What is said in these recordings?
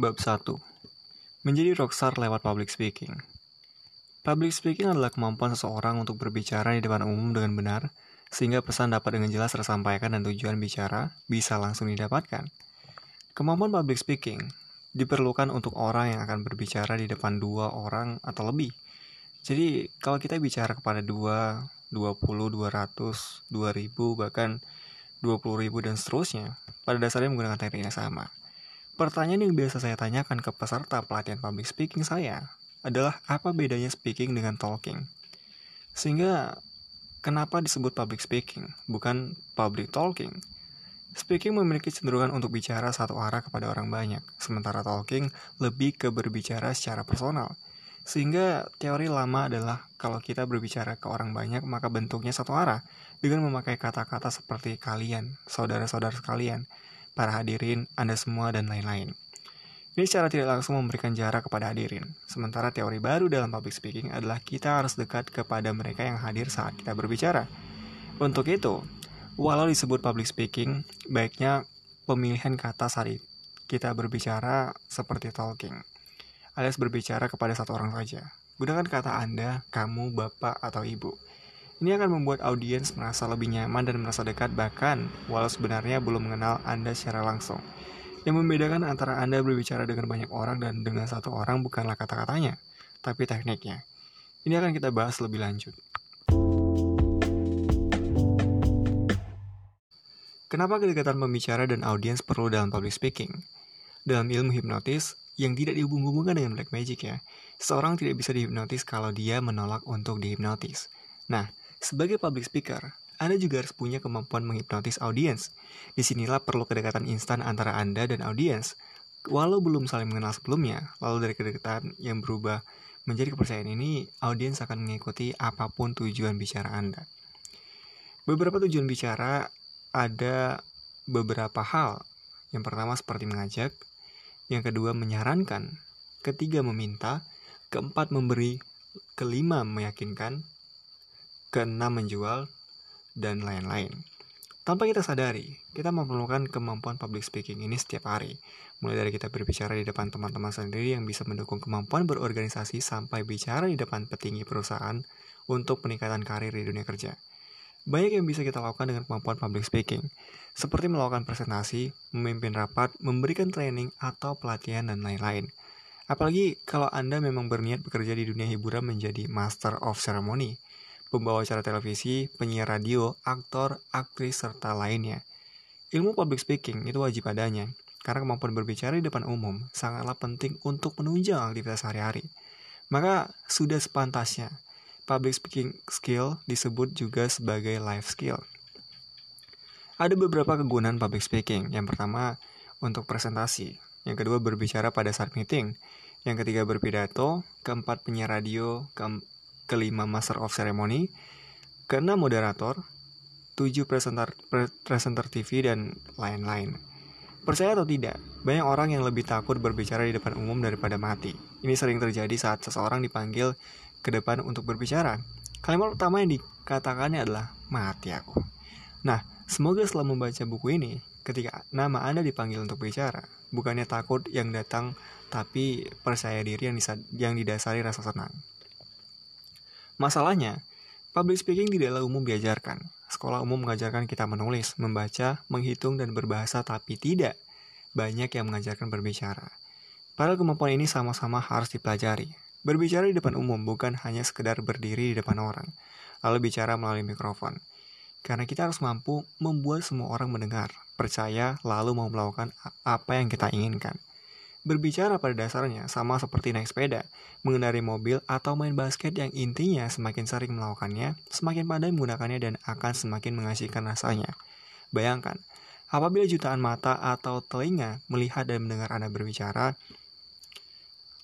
Bab 1 Menjadi rockstar lewat public speaking Public speaking adalah kemampuan seseorang untuk berbicara di depan umum dengan benar, sehingga pesan dapat dengan jelas tersampaikan dan tujuan bicara bisa langsung didapatkan. Kemampuan public speaking diperlukan untuk orang yang akan berbicara di depan dua orang atau lebih. Jadi, kalau kita bicara kepada dua, 20, 200, 2000, bahkan 20 ribu dan seterusnya, pada dasarnya menggunakan teknik yang sama. Pertanyaan yang biasa saya tanyakan ke peserta pelatihan public speaking saya adalah apa bedanya speaking dengan talking. Sehingga kenapa disebut public speaking, bukan public talking. Speaking memiliki cenderungan untuk bicara satu arah kepada orang banyak, sementara talking lebih ke berbicara secara personal. Sehingga teori lama adalah kalau kita berbicara ke orang banyak maka bentuknya satu arah dengan memakai kata-kata seperti kalian, saudara-saudara sekalian, para hadirin, Anda semua, dan lain-lain. Ini secara tidak langsung memberikan jarak kepada hadirin. Sementara teori baru dalam public speaking adalah kita harus dekat kepada mereka yang hadir saat kita berbicara. Untuk itu, walau disebut public speaking, baiknya pemilihan kata saat kita berbicara seperti talking, alias berbicara kepada satu orang saja. Gunakan kata Anda, kamu, bapak, atau ibu. Ini akan membuat audiens merasa lebih nyaman dan merasa dekat bahkan walau sebenarnya belum mengenal Anda secara langsung. Yang membedakan antara Anda berbicara dengan banyak orang dan dengan satu orang bukanlah kata-katanya, tapi tekniknya. Ini akan kita bahas lebih lanjut. Kenapa kedekatan pembicara dan audiens perlu dalam public speaking? Dalam ilmu hipnotis, yang tidak dihubung-hubungkan dengan black magic ya, seorang tidak bisa dihipnotis kalau dia menolak untuk dihipnotis. Nah, sebagai public speaker, Anda juga harus punya kemampuan menghipnotis audiens. Di sinilah perlu kedekatan instan antara Anda dan audiens. Walau belum saling mengenal sebelumnya, lalu dari kedekatan yang berubah menjadi kepercayaan ini, audiens akan mengikuti apa pun tujuan bicara Anda. Beberapa tujuan bicara ada beberapa hal. Yang pertama seperti mengajak, yang kedua menyarankan, ketiga meminta, keempat memberi, kelima meyakinkan, keenam menjual, dan lain-lain. Tanpa kita sadari, kita memerlukan kemampuan public speaking ini setiap hari. Mulai dari kita berbicara di depan teman-teman sendiri yang bisa mendukung kemampuan berorganisasi sampai bicara di depan petinggi perusahaan untuk peningkatan karir di dunia kerja. Banyak yang bisa kita lakukan dengan kemampuan public speaking, seperti melakukan presentasi, memimpin rapat, memberikan training atau pelatihan, dan lain-lain. Apalagi kalau Anda memang berniat bekerja di dunia hiburan menjadi master of ceremony – pembawa acara televisi, penyiar radio, aktor, aktris, serta lainnya. Ilmu public speaking itu wajib adanya, karena kemampuan berbicara di depan umum sangatlah penting untuk menunjang aktivitas sehari-hari. Maka sudah sepantasnya, public speaking skill disebut juga sebagai life skill. Ada beberapa kegunaan public speaking. Yang pertama, untuk presentasi. Yang kedua, berbicara pada saat meeting. Yang ketiga, berpidato. Keempat, penyiar radio. Ke kelima Master of Ceremony, keenam moderator, tujuh presenter, presenter TV, dan lain-lain. Percaya atau tidak, banyak orang yang lebih takut berbicara di depan umum daripada mati. Ini sering terjadi saat seseorang dipanggil ke depan untuk berbicara. Kalimat pertama yang dikatakannya adalah, mati aku. Nah, semoga setelah membaca buku ini, ketika nama Anda dipanggil untuk bicara, bukannya takut yang datang, tapi percaya diri yang, yang didasari rasa senang. Masalahnya, public speaking tidaklah umum diajarkan. Sekolah umum mengajarkan kita menulis, membaca, menghitung, dan berbahasa, tapi tidak banyak yang mengajarkan berbicara. Padahal kemampuan ini sama-sama harus dipelajari. Berbicara di depan umum bukan hanya sekedar berdiri di depan orang, lalu bicara melalui mikrofon. Karena kita harus mampu membuat semua orang mendengar, percaya, lalu mau melakukan apa yang kita inginkan. Berbicara pada dasarnya sama seperti naik sepeda, mengendarai mobil, atau main basket yang intinya semakin sering melakukannya, semakin pandai menggunakannya dan akan semakin mengasihkan rasanya. Bayangkan, apabila jutaan mata atau telinga melihat dan mendengar Anda berbicara,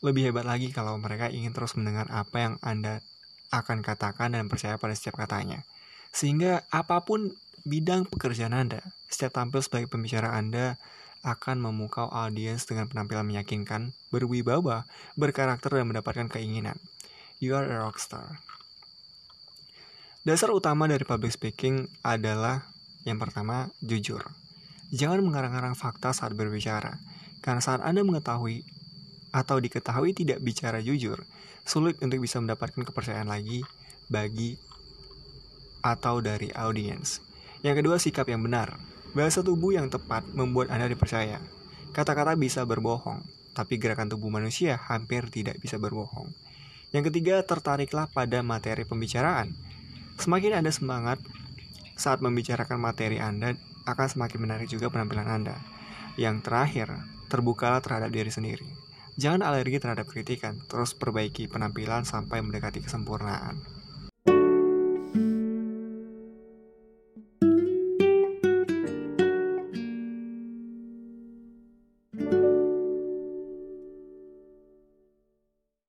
lebih hebat lagi kalau mereka ingin terus mendengar apa yang Anda akan katakan dan percaya pada setiap katanya. Sehingga apa pun bidang pekerjaan Anda, setiap tampil sebagai pembicara Anda akan memukau audiens dengan penampilan meyakinkan, berwibawa, berkarakter, dan mendapatkan keinginan. You are a rockstar. Dasar utama dari public speaking adalah yang pertama, jujur. Jangan mengarang-arang fakta saat berbicara. Karena saat Anda mengetahui atau diketahui tidak bicara jujur, sulit untuk bisa mendapatkan kepercayaan lagi bagi atau dari audiens. Yang kedua, sikap yang benar. Bahasa tubuh yang tepat membuat Anda dipercaya. Kata-kata bisa berbohong, tapi gerakan tubuh manusia hampir tidak bisa berbohong. Yang ketiga, tertariklah pada materi pembicaraan. Semakin Anda semangat saat membicarakan materi Anda, akan semakin menarik juga penampilan Anda. Yang terakhir, terbukalah terhadap diri sendiri. Jangan alergi terhadap kritikan, terus perbaiki penampilan sampai mendekati kesempurnaan.